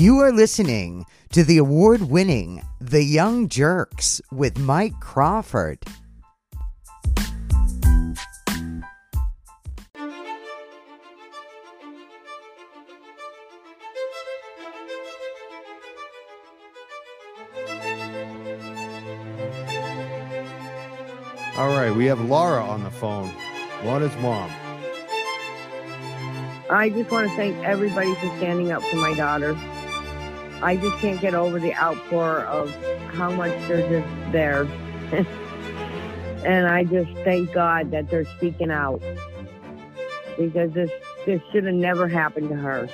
You are listening to the award winning The Young Jurks with Mike Crawford. All right, we have Laura on the phone. Laura's mom. I just want to thank everybody for standing up for my daughter. I just can't get over the outpour of how much they're just there. and I just thank God that they're speaking out because this this should have never happened to her.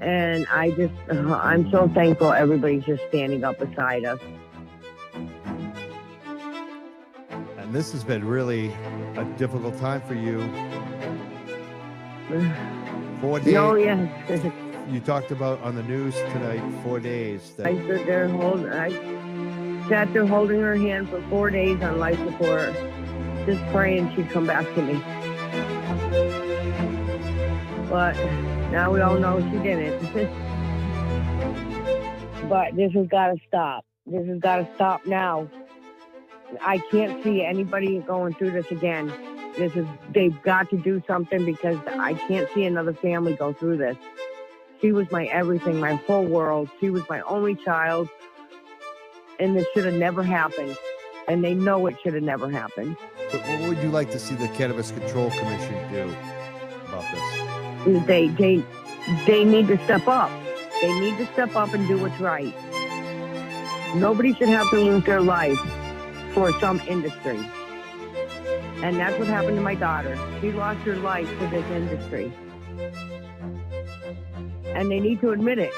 And I just I'm so thankful everybody's just standing up beside us. And this has been really a difficult time for you. Four days. Oh yes. You talked about on the news tonight. Four days. That, I stood there holding. I sat there holding her hand for four days on life support, just praying she'd come back to me. But now we all know she didn't. but this has got to stop. This has got to stop now. I can't see anybody going through this again. This is they've got to do something because I can't see another family go through this. She was my everything, my whole world. She was my only child. And this should have never happened. And they know it should have never happened. but what would you like to see the Cannabis Control Commission do about this? They they they need to step up. They need to step up and do what's right. Nobody should have to lose their life for some industry. And that's what happened to my daughter. She lost her life to this industry. And they need to admit it.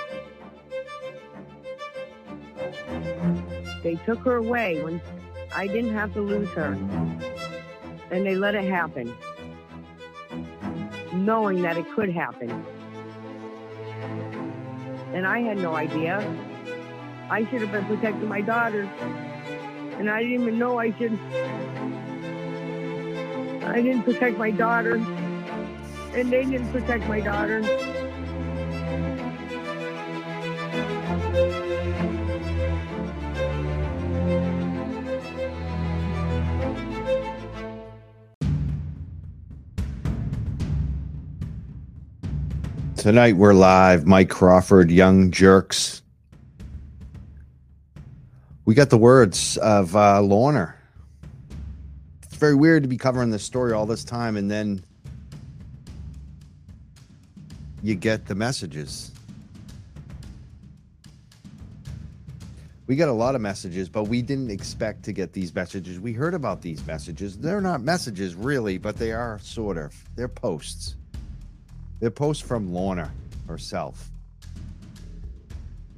They took her away when I didn't have to lose her. And they let it happen, knowing that it could happen. And I had no idea. I should have been protecting my daughter. And I didn't even know I should. I didn't protect my daughter. And they didn't protect my daughter. Tonight we're live. Mike Crawford, Young Jurks. We got the words of uh, Lorna. It's very weird to be covering this story all this time and then you get the messages. We got a lot of messages, but we didn't expect to get these messages. We heard about these messages. They're not messages really, but they are sort of. They're posts. They're posts from Lorna herself.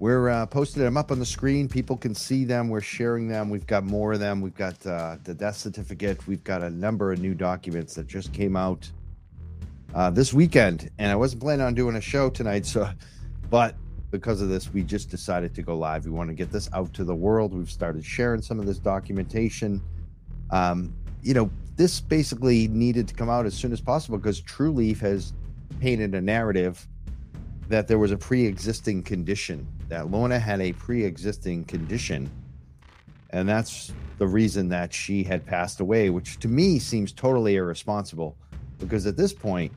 We're uh, posting them up on the screen. People can see them. We're sharing them. We've got more of them. We've got uh, the death certificate. We've got a number of new documents that just came out uh, this weekend. And I wasn't planning on doing a show tonight, so but because of this, we just decided to go live. We want to get this out to the world. We've started sharing some of this documentation. Um, you know, this basically needed to come out as soon as possible because Trulieve has painted a narrative that there was a pre-existing condition that Lorna had a pre-existing condition. And that's the reason that she had passed away which to me seems totally irresponsible because at this point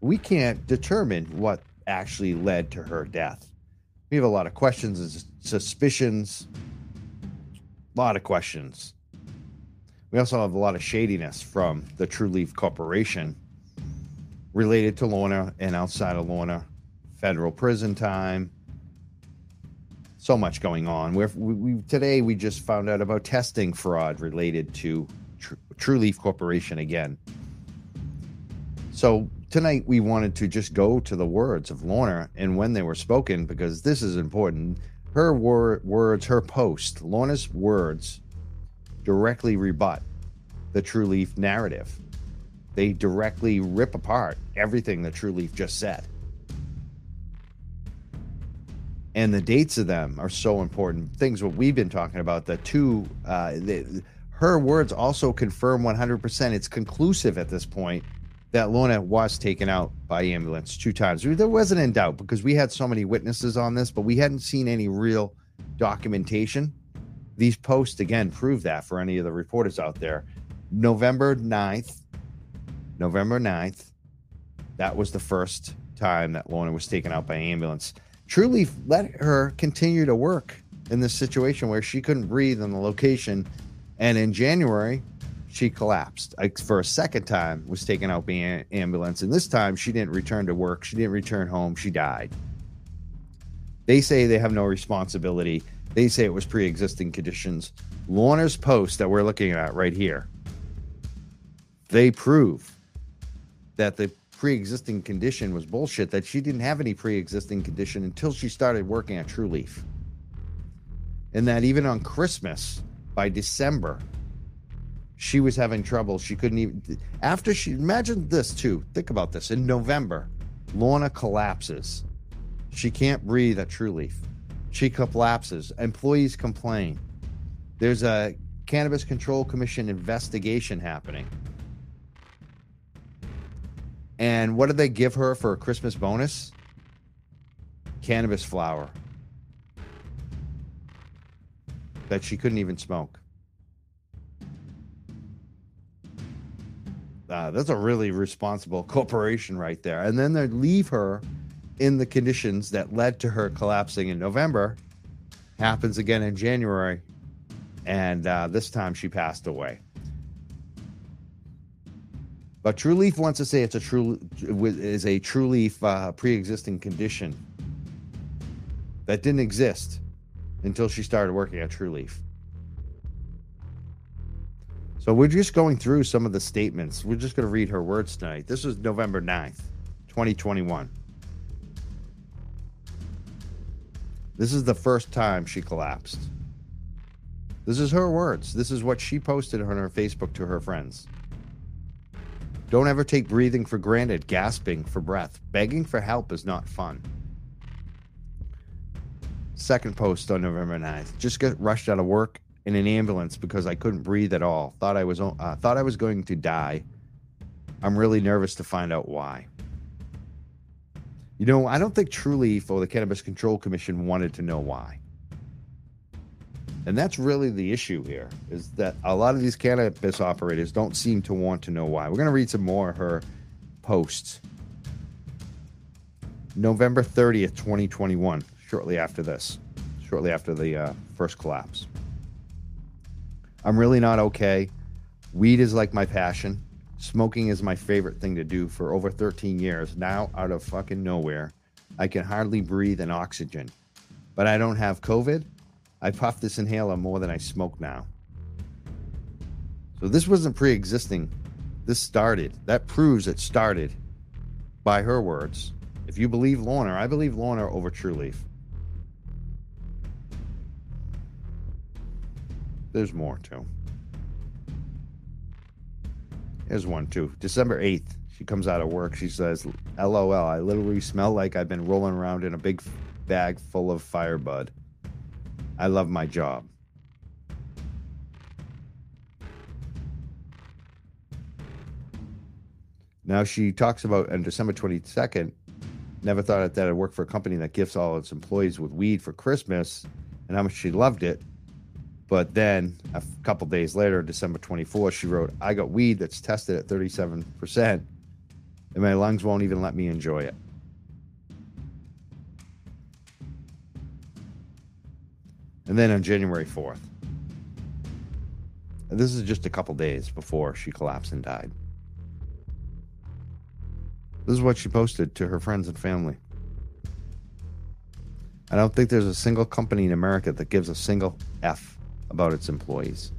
we can't determine what actually led to her death. We have a lot of questions and suspicions. A lot of questions. We also have a lot of shadiness from the Trulieve Corporation related to Lorna and outside of Lorna, federal prison time. So much going on. We're, we, we today we just found out about testing fraud related to Tr- Trulieve Corporation again. So tonight we wanted to just go to the words of Lorna and when they were spoken because this is important. Her wor- words, her post, Lorna's words directly rebut the Trulieve narrative they directly rip apart everything that Trulieve just said. And the dates of them are so important. Things what we've been talking about. The two, uh, the, her words also confirm 100%. It's conclusive at this point that Lorna was taken out by ambulance two times. There wasn't in doubt because we had so many witnesses on this, but we hadn't seen any real documentation. These posts again prove that for any of the reporters out there. November 9th, November 9th, that was the first time that Lorna was taken out by ambulance. Trulieve let her continue to work in this situation where she couldn't breathe in the location. And in January, she collapsed. For a second time was taken out by an ambulance. And this time she didn't return to work. She didn't return home. She died. They say they have no responsibility. They say it was pre-existing conditions. Lorna's post that we're looking at right here they prove that the pre-existing condition was bullshit that she didn't have any pre-existing condition until she started working at Trulieve and that even on christmas by december she was having trouble. She couldn't even after she imagine this too. Think about this. In November, Lorna collapses. She can't breathe at Trulieve. She collapses. Employees complain. There's a Cannabis Control Commission investigation happening. And what did they give her for a Christmas bonus? Cannabis flower that she couldn't even smoke. uh, that's a really responsible corporation right there. And then they leave her in the conditions that led to her collapsing in November. Happens again in January, and uh, this time she passed away. But Trulieve wants to say it's a true is a Trulieve uh, pre-existing condition that didn't exist until she started working at Trulieve. So we're just going through some of the statements. We're just going to read her words tonight. This is November 9th, 2021. This is the first time she collapsed. This is her words. This is what she posted on her Facebook to her friends. Don't ever take breathing for granted, gasping for breath. Begging for help is not fun. Second post on November 9th. Just got rushed out of work in an ambulance because I couldn't breathe at all. Thought I was uh, thought I was going to die. I'm really nervous to find out why. You know, I don't think Trulieve or the Cannabis Control Commission wanted to know why. And that's really the issue here is that a lot of these cannabis operators don't seem to want to know why. We're going to read some more of her posts. November 30th, 2021, shortly after this, shortly after the uh, first collapse. I'm really not okay. Weed is like my passion. Smoking is my favorite thing to do for over 13 years. Now, out of fucking nowhere, I can hardly breathe in oxygen. But I don't have COVID. I puff this inhaler more than I smoke now. So this wasn't pre existing. This started. That proves it started by her words. If you believe Lorna, I believe Lorna over Trulieve. There's more too. Here's one too. December 8th, she comes out of work. She says, LOL, I literally smell like I've been rolling around in a big bag full of firebud. I love my job. Now she talks about on December 22nd, never thought that I'd work for a company that gifts all its employees with weed for Christmas and how much she loved it. But then a couple days later, December 24th, she wrote, I got weed that's tested at 37%, and my lungs won't even let me enjoy it. And then on January 4th, this is just a couple days before she collapsed and died. This is what she posted to her friends and family. I don't think there's a single company in America that gives a single F about its employees.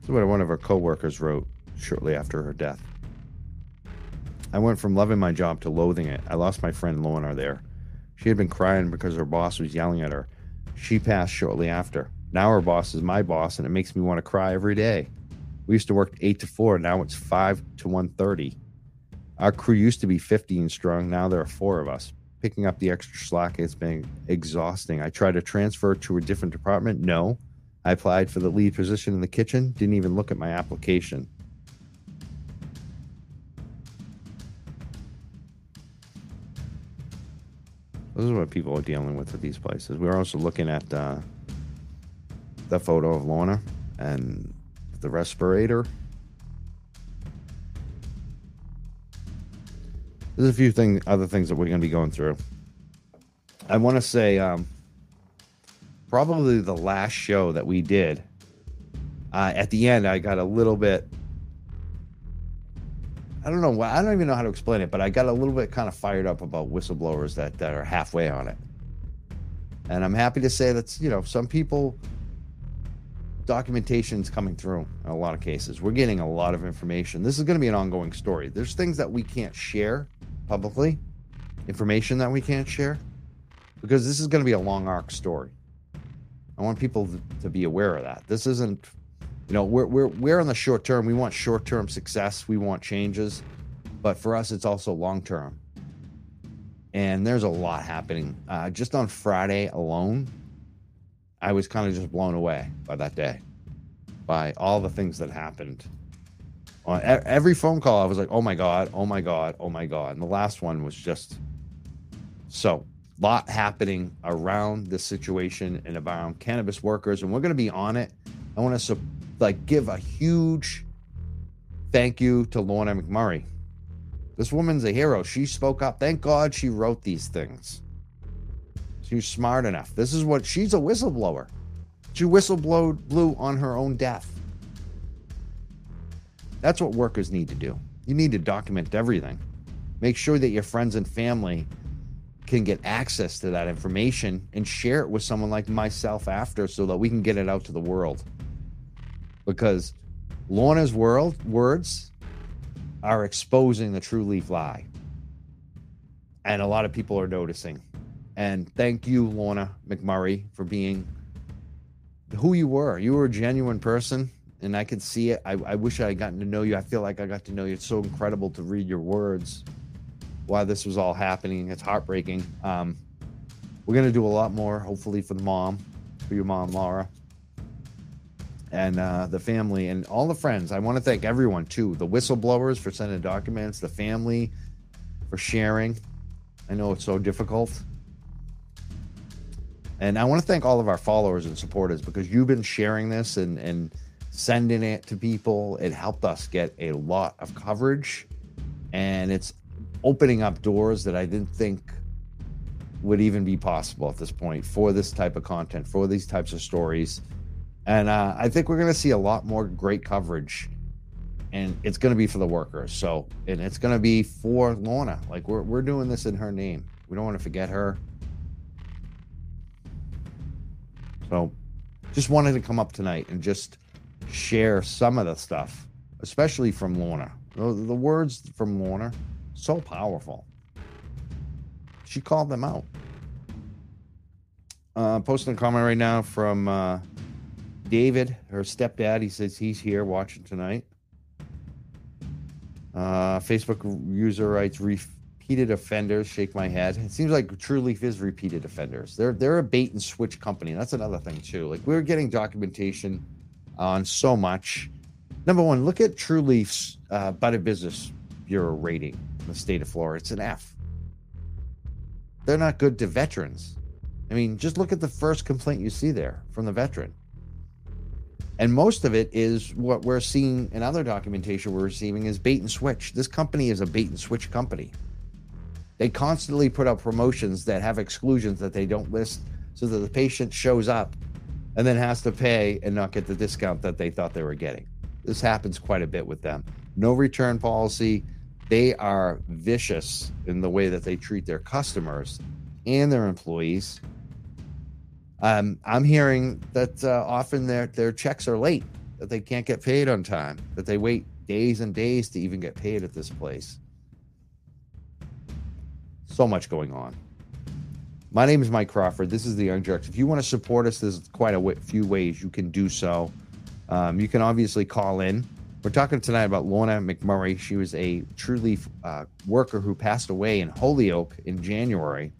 This is what one of her coworkers wrote shortly after her death. I went from loving my job to loathing it. I lost my friend Lorna there. She had been crying because her boss was yelling at her. She passed shortly after. Now her boss is my boss, and it makes me want to cry every day. We used to work eight to four. Now it's five to one thirty. Our crew used to be fifteen strong. Now there are four of us picking up the extra slack has been exhausting. I tried to transfer to a different department. No, I applied for the lead position in the kitchen, didn't even look at my application. This is what people are dealing with at these places. We're also looking at uh, the photo of Lorna and the respirator. There's a few thing, other things that we're going to be going through. I want to say, um, probably the last show that we did. Uh, at the end, I got a little bit. I don't know. I don't even know how to explain it, but I got a little bit kind of fired up about whistleblowers that that are halfway on it. And I'm happy to say that, you know some people documentation's coming through in a lot of cases. We're getting a lot of information. This is going to be an ongoing story. There's things that we can't share publicly, information that we can't share, because this is going to be a long arc story. I want people to be aware of that. This isn't, you know, we're we're we're on the short term. We want short term success. We want changes, but for us, it's also long term. And there's a lot happening. Uh, just on Friday alone, I was kind of just blown away by that day, by all the things that happened. On every phone call, I was like, "Oh my god, oh my god, oh my god," and the last one was just so lot happening around this situation and around cannabis workers, and we're going to be on it. I want to like give a huge thank you to Lorna McMurrey. This woman's a hero. She spoke up. Thank God she wrote these things. She's smart enough. This is what she's a whistleblower. She whistleblowed blew on her own death. That's what workers need to do. You need to document everything. Make sure that your friends and family can get access to that information and share it with someone like myself after so that we can get it out to the world. Because Lorna's world words are exposing the Trulieve lie. And a lot of people are noticing. And thank you, Lorna McMurrey, for being who you were. You were a genuine person, and I could see it. I, I wish I had gotten to know you. I feel like I got to know you. It's so incredible to read your words why this was all happening. It's heartbreaking. Um, we're gonna do a lot more, hopefully, for the mom, for your mom, Laura, and uh, the family and all the friends. I want to thank everyone too, the whistleblowers for sending documents, the family for sharing. I know it's so difficult. And I want to thank all of our followers and supporters because you've been sharing this and, and sending it to people. It helped us get a lot of coverage. And it's opening up doors that I didn't think would even be possible at this point for this type of content, for these types of stories. And uh, I think we're going to see a lot more great coverage. And it's going to be for the workers. So, and it's going to be for Lorna. Like, we're, we're doing this in her name. We don't want to forget her. So, just wanted to come up tonight and just share some of the stuff, especially from Lorna. The, the words from Lorna so powerful. She called them out. Uh, posting a comment right now from uh, David, her stepdad. He says he's here watching tonight. Uh, Facebook user writes repeated offenders. Shake my head. It seems like Trulieve is repeated offenders. They're they're a bait and switch company. That's another thing too. Like we're getting documentation on so much. Number one, look at Trulieve's uh, Better Business Bureau rating in the state of Florida. It's an F. They're not good to veterans. I mean, just look at the first complaint you see there from the veteran. And most of it is what we're seeing in other documentation we're receiving is bait and switch. This company is a bait and switch company. They constantly put up promotions that have exclusions that they don't list so that the patient shows up and then has to pay and not get the discount that they thought they were getting. This happens quite a bit with them. No return policy, they are vicious in the way that they treat their customers and their employees. Um, I'm hearing that uh, often their their checks are late, that they can't get paid on time, that they wait days and days to even get paid at this place. So much going on. My name is Mike Crawford. This is the Young Jurks. If you want to support us, there's quite a w- few ways you can do so. Um, you can obviously call in we're talking tonight about Lorna McMurrey. She was a Trulieve uh, worker who passed away in Holyoke in January.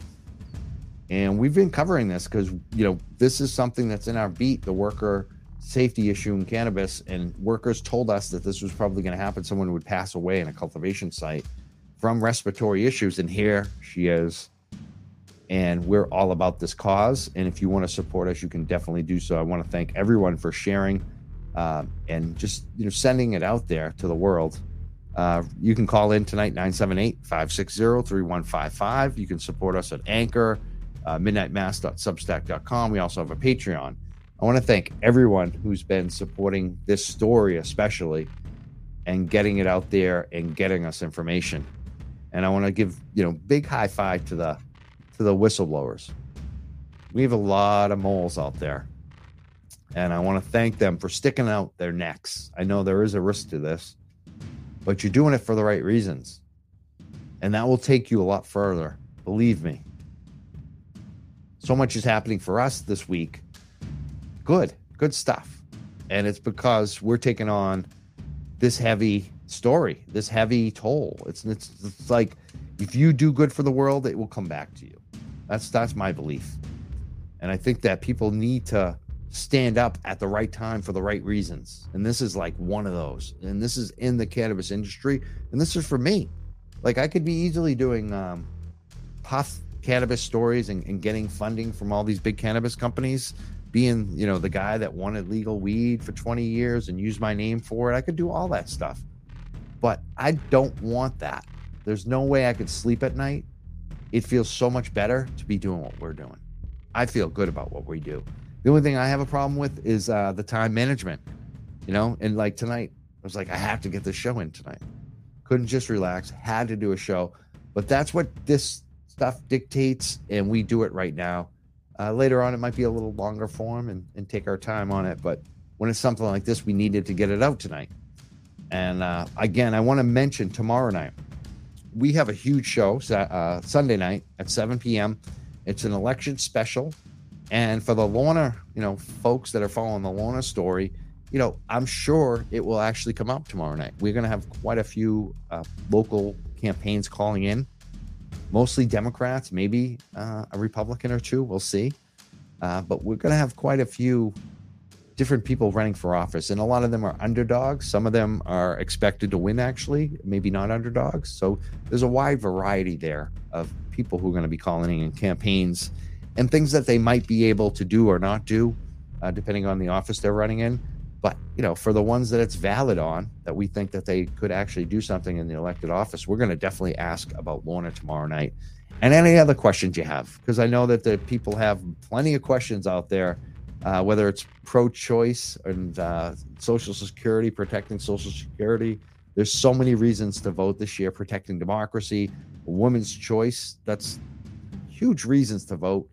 And we've been covering this because, you know, this is something that's in our beat, the worker safety issue in cannabis. And workers told us that this was probably going to happen. Someone would pass away in a cultivation site from respiratory issues. And here she is. And we're all about this cause. And if you want to support us, you can definitely do so. I want to thank everyone for sharing uh, and just you know sending it out there to the world. Uh, you can call in tonight 978 560 3155. You can support us at Anchor uh, midnightmass.substack.com. We also have a Patreon. I want to thank everyone who's been supporting this story, especially, and getting it out there and getting us information. And I want to give you know big high five to the to the whistleblowers. We have a lot of moles out there, and I want to thank them for sticking out their necks. I know there is a risk to this, but you're doing it for the right reasons, and that will take you a lot further. Believe me so much is happening for us this week. Good, good stuff. And it's because we're taking on this heavy story, this heavy toll. It's, it's it's like if you do good for the world, it will come back to you. That's that's my belief. And I think that people need to stand up at the right time for the right reasons. And this is like one of those. And this is in the cannabis industry. And this is for me. Like I could be easily doing um, puff cannabis stories and, and getting funding from all these big cannabis companies being you know the guy that wanted legal weed for 20 years and used my name for it i could do all that stuff. But i don't want that. There's no way i could sleep at night. It feels so much better to be doing what we're doing. I feel good about what we do. The only thing i have a problem with is uh, the time management you know? And like tonight i was like i have to get this show in tonight. Couldn't just relax had to do a show. But that's what this stuff dictates, and we do it right now. Uh, later on, it might be a little longer form and, and take our time on it. But when it's something like this, we needed to get it out tonight. And uh, again, I want to mention tomorrow night, we have a huge show uh, Sunday night at 7 p.m. It's an election special. And for the Lorna, you know, folks that are following the Lorna story, you know, I'm sure it will actually come up tomorrow night. We're going to have quite a few uh, local campaigns calling in mostly Democrats, maybe uh, a Republican or two. We'll see. Uh, but we're going to have quite a few different people running for office, and a lot of them are underdogs. Some of them are expected to win, actually, maybe not underdogs. So there's a wide variety there of people who are going to be calling in campaigns and things that they might be able to do or not do, uh, depending on the office they're running in. But you know, for the ones that it's valid on, that we think that they could actually do something in the elected office, we're going to definitely ask about Lorna tomorrow night, and any other questions you have, because I know that the people have plenty of questions out there, uh, whether it's pro-choice and uh, Social Security, protecting Social Security. There's so many reasons to vote this year, protecting democracy, women's choice. That's huge reasons to vote.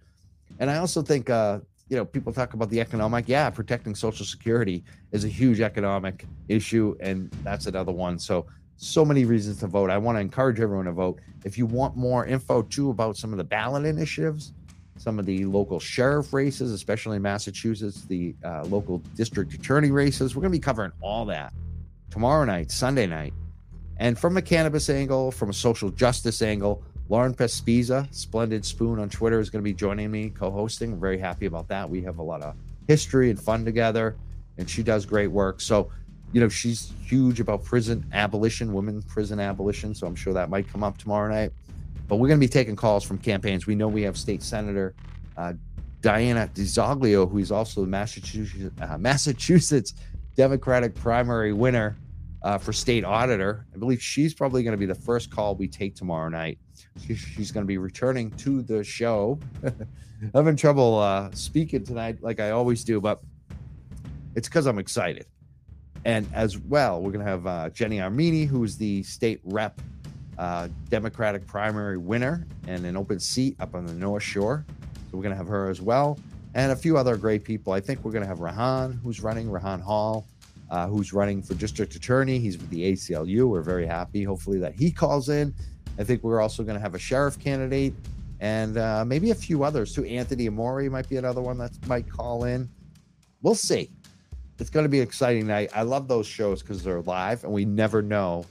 And I also think uh, you know, people talk about the economic. Yeah, protecting Social Security is a huge economic issue, and that's another one. So, so many reasons to vote. I want to encourage everyone to vote. If you want more info too about some of the ballot initiatives, some of the local sheriff races, especially in Massachusetts, the uh, local district attorney races, we're going to be covering all that tomorrow night, Sunday night, and from a cannabis angle, from a social justice angle, Lauren Pespiza, Splendid Spoon on Twitter, is going to be joining me co-hosting. I'm very happy about that. We have a lot of history and fun together, and she does great work. So, you know, she's huge about prison abolition, women prison abolition. So I'm sure that might come up tomorrow night. But we're going to be taking calls from campaigns. We know we have State Senator uh, Diana DiZoglio, who is also the Massachusetts, uh, Massachusetts Democratic primary winner uh, for state auditor. I believe she's probably going to be the first call we take tomorrow night. She, she's going to be returning to the show. I'm having trouble uh, speaking tonight, like I always do, but it's because I'm excited. And as well, we're going to have uh, Jenny Armini, who's the state rep, uh, Democratic primary winner, and an open seat up on the North Shore. So we're going to have her as well, and a few other great people. I think we're going to have Rahsaan, who's running, Rahsaan Hall, uh, who's running for district attorney. He's with the ACLU. We're very happy, hopefully, that he calls in. I think we're also going to have a sheriff candidate and uh, maybe a few others too. Anthony Amore might be another one that might call in. We'll see. It's going to be an exciting night. I love those shows because they're live and we never know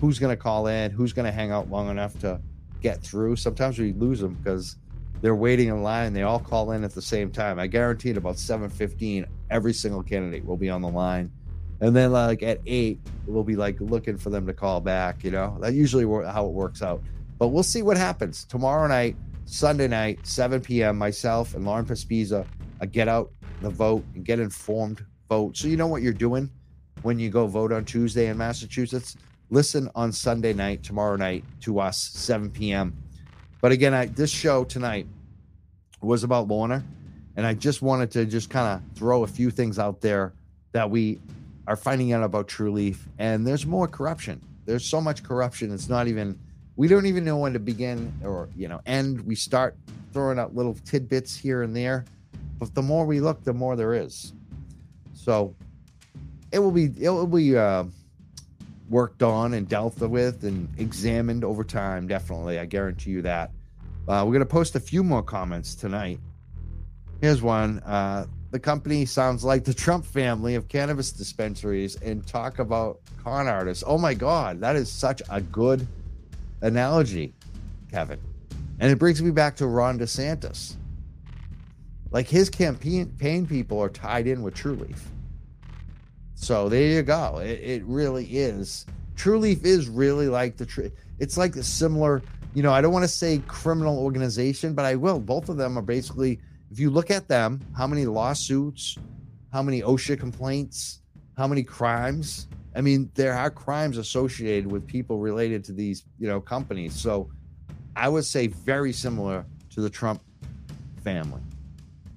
who's going to call in, who's going to hang out long enough to get through. Sometimes we lose them because they're waiting in line. They all call in at the same time. I guarantee at about 7:15, every single candidate will be on the line, and then like at eight, we'll be like looking for them to call back. You know, that usually how it works out. But we'll see what happens tomorrow night, Sunday night, 7 p.m. Myself and Lauren Pespiza, uh, get out the vote and get informed vote, so you know what you're doing when you go vote on Tuesday in Massachusetts. Listen on Sunday night, tomorrow night to us, 7 p.m. But again, I, this show tonight was about Lorna, and I just wanted to just kind of throw a few things out there that we are finding out about Trulieve, And there's more corruption. There's so much corruption. It's not even we don't even know when to begin or you know end. We start throwing out little tidbits here and there, but the more we look, the more there is. So it will be it will be uh, worked on and dealt with and examined over time. Definitely, I guarantee you that. Uh, we're to post a few more comments tonight. Here's one. Uh, the company sounds like the Trump family of cannabis dispensaries and talk about con artists. Oh my God, that is such a good analogy, Kevin. And it brings me back to Ron DeSantis. Like his campaign people are tied in with Trulieve. So there you go. It, it really is. Trulieve is really like the tree. It's like a similar, you know, I don't want to say criminal organization, but I will. Both of them are basically, if you look at them, how many lawsuits, how many OSHA complaints, how many crimes. I mean, there are crimes associated with people related to these, you know, companies. So I would say very similar to the Trump family.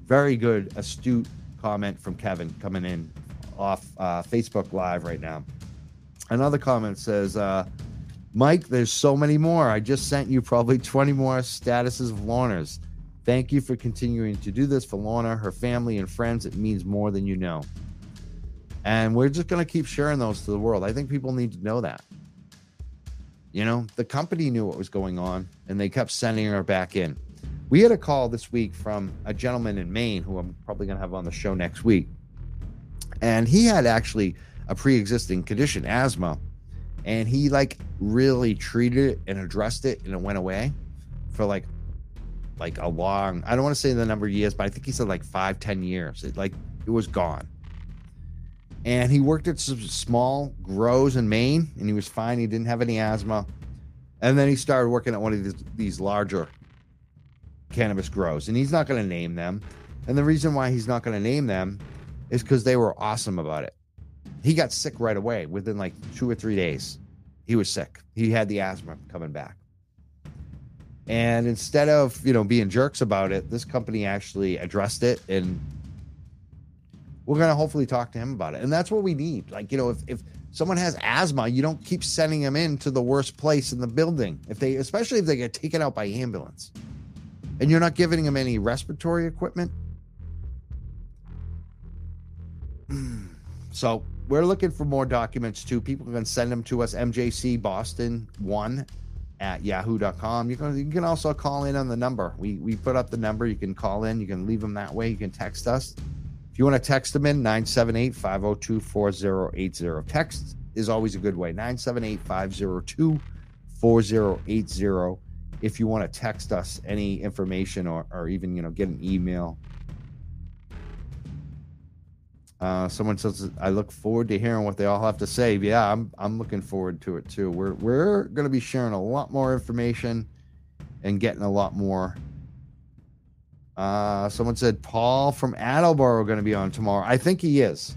Very good, astute comment from Kevin coming in off uh, Facebook Live right now. Another comment says, uh, Mike, there's so many more. I just sent you probably 20 more statuses of Lorna's. Thank you for continuing to do this for Lorna, her family, and friends. It means more than you know. And we're just going to keep sharing those to the world. I think people need to know that. You know, the company knew what was going on and they kept sending her back in. We had a call this week from a gentleman in Maine who I'm probably going to have on the show next week and he had actually a pre-existing condition, asthma, and he like really treated it and addressed it, and it went away for like like a long. I don't want to say the number of years, but I think he said like five, ten years. It like it was gone. And he worked at some small grows in Maine, and he was fine. He didn't have any asthma. And then he started working at one of these, these larger cannabis grows, and he's not going to name them. And the reason why he's not going to name them is because they were awesome about it. He got sick right away within like two or three days. He was sick. He had the asthma coming back. And instead of, you know, being jerks about it, this company actually addressed it and we're going to hopefully talk to him about it. And that's what we need. Like, you know, if, if someone has asthma, you don't keep sending them into the worst place in the building. If they, especially if they get taken out by ambulance and you're not giving them any respiratory equipment, so we're looking for more documents too. People can send them to us, MJC Boston one at yahoo.com. You can, you can also call in on the number. We, we put up the number. You can call in. You can leave them that way. You can text us. If you want to text them in, 978 502 4080. Text is always a good way. 978 502 4080. If you want to text us any information or, or even, you know, get an email uh, someone says, "I look forward to hearing what they all have to say." Yeah, I'm I'm looking forward to it too. We're we're going to be sharing a lot more information and getting a lot more. Uh, someone said Paul from Attleboro going to be on tomorrow. I think he is.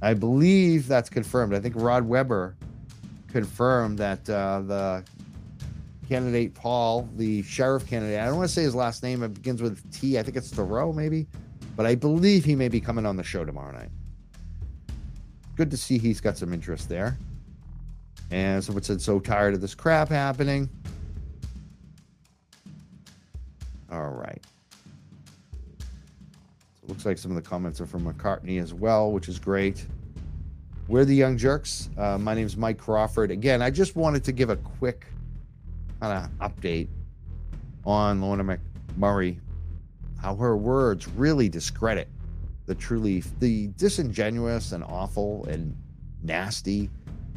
I believe that's confirmed. I think Rod Weber confirmed that uh, the candidate Paul, the sheriff candidate, I don't want to say his last name. It begins with T. I think it's Thoreau, maybe but I believe he may be coming on the show tomorrow night. Good to see he's got some interest there. And someone said, so tired of this crap happening. All right. So it looks like some of the comments are from McCartney as well, which is great. We're the Young Jurks. Uh, my name is Mike Crawford. Again, I just wanted to give a quick kind of update on Lorna McMurrey how her words really discredit the truly the disingenuous and awful and nasty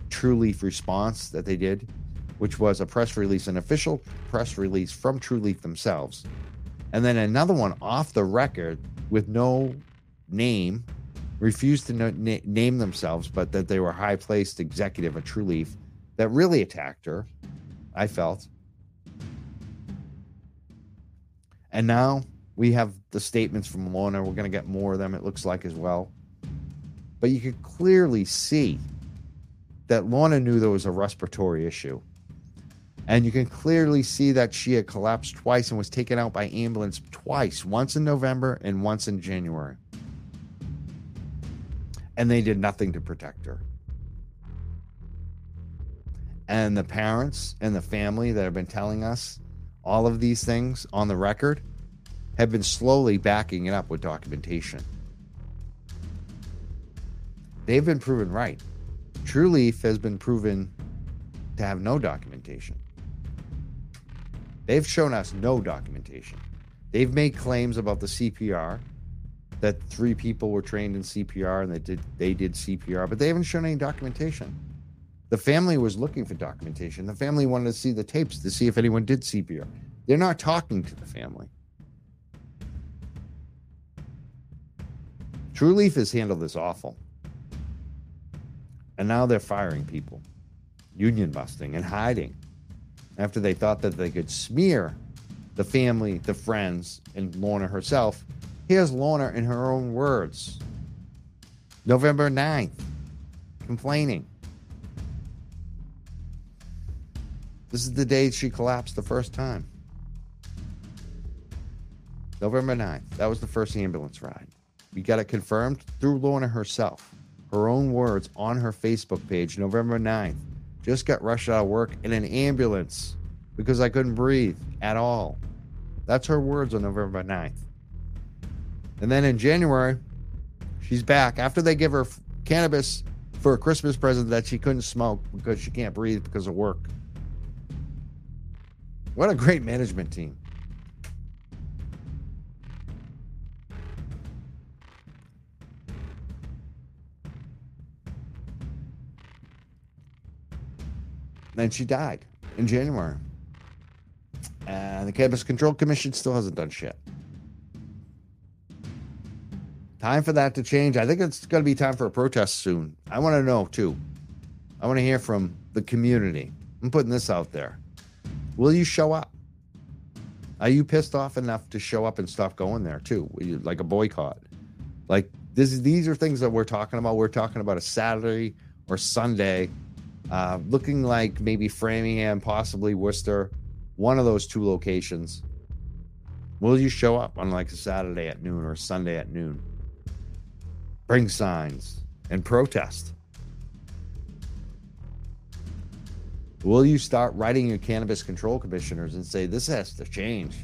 Trulieve response that they did. which was a press release, an official press release from Trulieve themselves. And then another one off the record with no name, refused to no, na- name themselves, but that they were high placed executive at Trulieve that really attacked her, I felt. And now we have the statements from Lorna. We're going to get more of them, it looks like, as well. But you could clearly see that Lorna knew there was a respiratory issue. And you can clearly see that she had collapsed twice and was taken out by ambulance twice, once in November and once in January. And they did nothing to protect her. And the parents and the family that have been telling us all of these things on the record have been slowly backing it up with documentation. They've been proven right. Trulieve has been proven to have no documentation. They've shown us no documentation. They've made claims about the CPR that three people were trained in CPR and they did they did CPR, but they haven't shown any documentation. The family was looking for documentation. The family wanted to see the tapes to see if anyone did CPR. They're not talking to the family. Trulieve has handled this awful. And now they're firing people, union busting and hiding after they thought that they could smear the family, the friends, and Lorna herself. Here's Lorna in her own words. November 9th, complaining. This is the day she collapsed the first time. November 9th. That was the first ambulance ride. We got it confirmed through Lorna herself. Her own words on her Facebook page, November 9th. Just got rushed out of work in an ambulance because I couldn't breathe at all. That's her words on November 9th. And then in January, she's back after they give her cannabis for a Christmas present that she couldn't smoke because she can't breathe because of work. What a great management team. Then she died in January. And the Cannabis Control Commission still hasn't done shit. Time for that to change. I think it's going to be time for a protest soon. I want to know, too. I want to hear from the community. I'm putting this out there. Will you show up? Are you pissed off enough to show up and stop going there, too? Like a boycott? Like, this, these are things that we're talking about. We're talking about a Saturday or Sunday uh, looking like maybe Framingham, possibly Worcester, one of those two locations. Will you show up on like a Saturday at noon or Sunday at noon? Bring signs and protest. Will you start writing your cannabis control commissioners and say this has to change?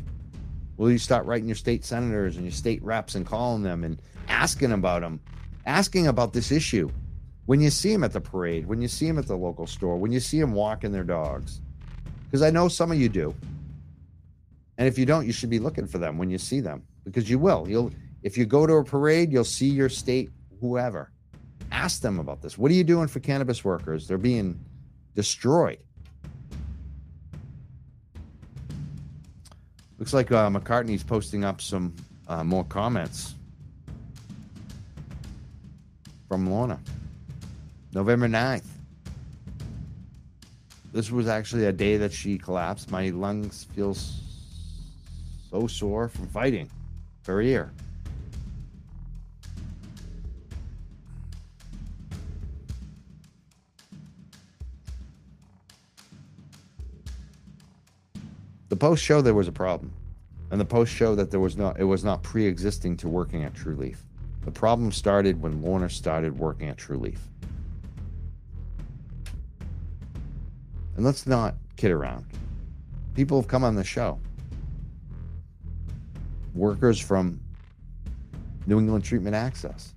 Will you start writing your state senators and your state reps and calling them and asking about them, asking about this issue? When you see them at the parade, when you see them at the local store, when you see them walking their dogs. Because I know some of you do. And if you don't, you should be looking for them when you see them because you will. You'll if you go to a parade, you'll see your state whoever. Ask them about this. What are you doing for cannabis workers? They're being destroyed. Looks like uh, McCartney's posting up some uh, more comments from Lorna. November 9th. This was actually a day that she collapsed. My lungs feel so sore from fighting a year. The post showed there was a problem, and the post showed that there was not it was not pre-existing to working at Trulieve. The problem started when Lorna started working at Trulieve. And let's not kid around. People have come on the show. Workers from New England Treatment Access.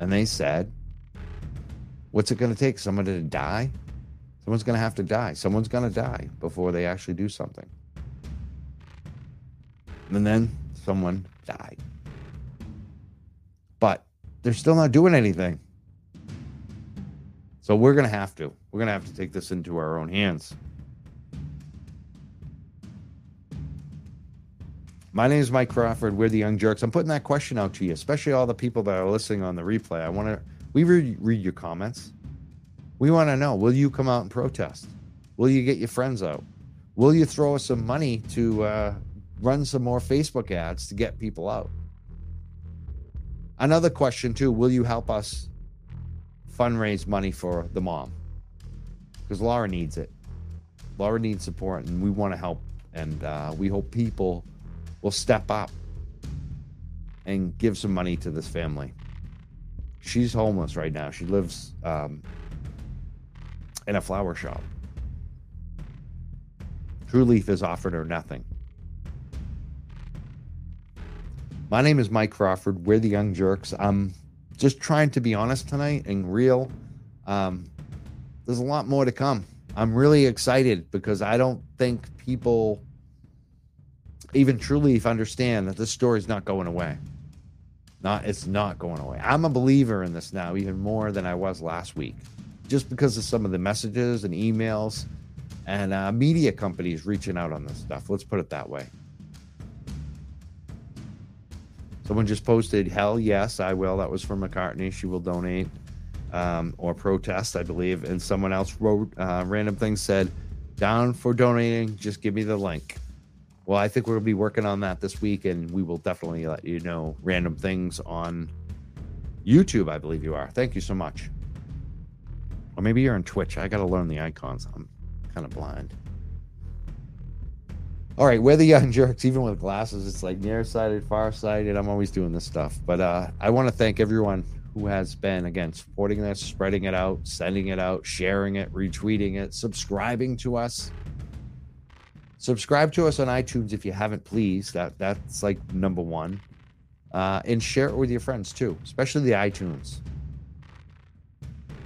And they said, What's it going to take? Someone to die? Someone's going to have to die. Someone's going to die before they actually do something. And then someone died. But they're still not doing anything. So we're going to have to. We're going to have to take this into our own hands. My name is Mike Crawford. We're the Young Jurks. I'm putting that question out to you, especially all the people that are listening on the replay. I want to, we read, read your comments. We want to know will you come out and protest? Will you get your friends out? Will you throw us some money to uh, run some more Facebook ads to get people out? Another question, too will you help us fundraise money for the mom? Because Laura needs it. Laura needs support, and we want to help. And uh, we hope people will step up and give some money to this family. She's homeless right now. She lives um, in a flower shop. Trulieve has offered her nothing. My name is Mike Crawford. We're the Young Jurks. I'm just trying to be honest tonight and real. Um, there's a lot more to come. I'm really excited because I don't think people even truly understand that this story is not going away. Not it's not going away. I'm a believer in this now, even more than I was last week, just because of some of the messages and emails and uh, media companies reaching out on this stuff. Let's put it that way. Someone just posted, "Hell yes, I will." That was from McCartney. She will donate um, or protest, I believe. And someone else wrote uh, random things said, "Down for donating. Just give me the link." Well, I think we'll be working on that this week, and we will definitely let you know random things on YouTube. I believe you are. Thank you so much. Or maybe you're on Twitch. I got to learn the icons. I'm kind of blind. All right, we're the young jurks. Even with glasses, it's like nearsighted, farsighted. I'm always doing this stuff. But uh, I want to thank everyone who has been again supporting this, spreading it out, sending it out, sharing it, retweeting it, subscribing to us. Subscribe to us on iTunes if you haven't, please. That that's like number one. Uh, and share it with your friends too, especially the iTunes.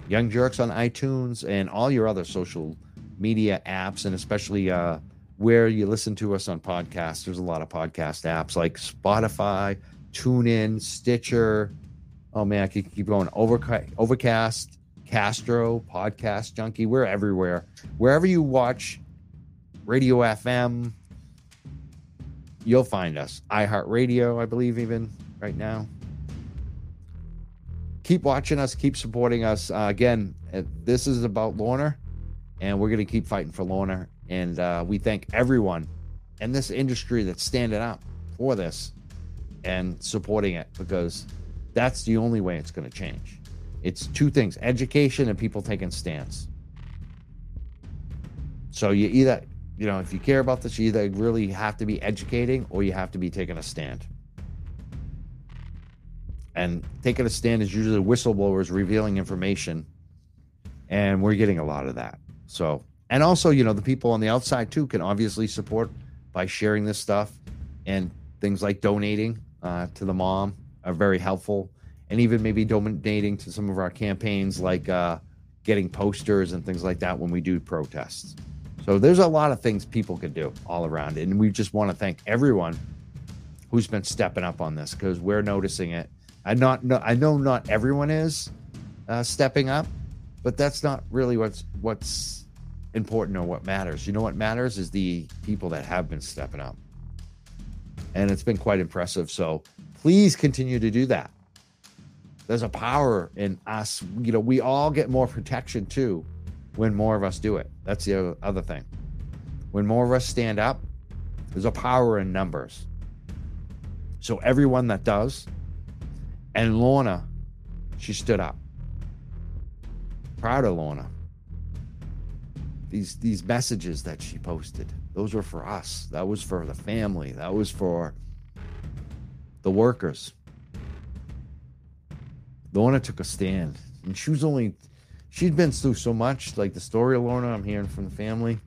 Young Jurks on iTunes and all your other social media apps, and especially uh, where you listen to us on podcasts. There's a lot of podcast apps like Spotify, TuneIn, Stitcher. Oh man, I could keep going. Overcast, Castro, Podcast Junkie. We're everywhere. Wherever you watch Radio FM. You'll find us. iHeartRadio, I believe, even right now. Keep watching us, keep supporting us. Uh, again, uh, this is about Lorna, and we're going to keep fighting for Lorna. And uh, we thank everyone in this industry that's standing up for this and supporting it because that's the only way it's going to change. It's two things education and people taking stance. So you either you know, if you care about this, you either really have to be educating or you have to be taking a stand. And taking a stand is usually whistleblowers revealing information. And we're getting a lot of that. So, and also, you know, the people on the outside too can obviously support by sharing this stuff and things like donating uh, to the mom are very helpful. And even maybe donating to some of our campaigns like uh, getting posters and things like that when we do protests. So there's a lot of things people can do all around. And we just want to thank everyone who's been stepping up on this because we're noticing it. I not no, I know not everyone is uh, stepping up, but that's not really what's what's important or what matters. You know what matters is the people that have been stepping up. And it's been quite impressive. So please continue to do that. There's a power in us. You know, we all get more protection too when more of us do it. That's the other thing. When more of us stand up, there's a power in numbers. So everyone that does, and Lorna, she stood up. Proud of Lorna. These these messages that she posted, those were for us. That was for the family. That was for the workers. The one Lorna took a stand, and she was only she'd been through so much. Like the story of Lorna, I'm hearing from the family.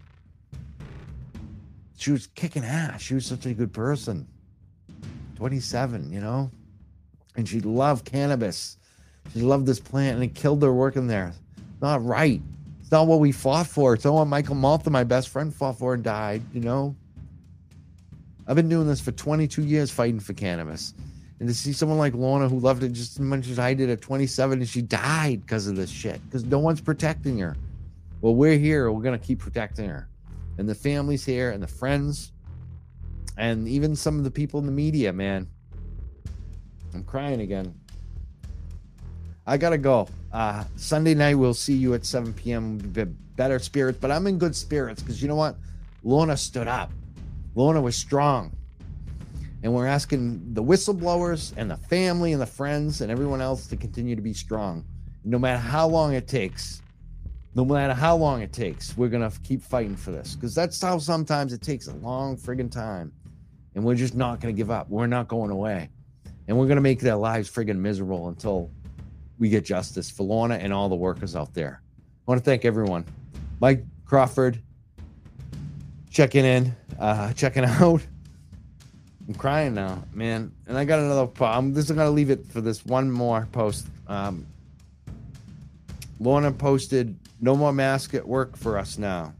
She was kicking ass. She was such a good person. 27, you know? And she loved cannabis. She loved this plant and it killed her working there. Not right. Not what we fought for. It's not what Michael Malta, my best friend, fought for and died, you know? I've been doing this for 22 years fighting for cannabis and to see someone like Lorna who loved it just as much as I did at 27 and she died because of this shit because no one's protecting her. Well, we're here. We're going to keep protecting her. And the family's here and the friends and even some of the people in the media, man. I'm crying again. I got to go. Uh, Sunday night, we'll see you at 7 p.m. Better spirits, but I'm in good spirits because you know what? Lorna stood up. Lorna was strong. And we're asking the whistleblowers and the family and the friends and everyone else to continue to be strong. No matter how long it takes, no matter how long it takes, we're going to keep fighting for this because that's how sometimes it takes a long friggin' time. And we're just not going to give up. We're not going away. And we're going to make their lives friggin' miserable until we get justice for Lorna and all the workers out there. I want to thank everyone. Mike Crawford, checking in, uh, checking out. I'm crying now, man. And I got another. I'm just gonna leave it for this one more post. Um, Lorna posted, "No more mask at work for us now."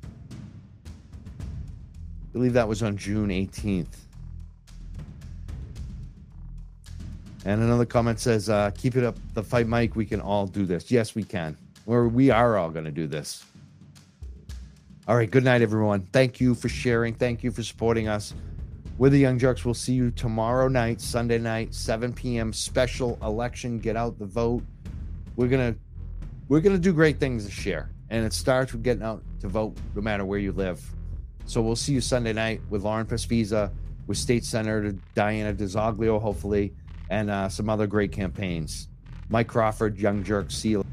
I believe that was on June 18th. And another comment says, uh, "Keep it up, the fight, Mike. We can all do this. Yes, we can. Or we are all going to do this." All right. Good night, everyone. Thank you for sharing. Thank you for supporting us. We're the Young Jurks. We'll see you tomorrow night, Sunday night, 7 p.m. Special election. Get out the vote. We're gonna we're gonna do great things this year, and it starts with getting out to vote, no matter where you live. So we'll see you Sunday night with Lauren Pesvisa, with State Senator Diana DiZoglio, hopefully, and uh, some other great campaigns. Mike Crawford, Young Jurk, Seal.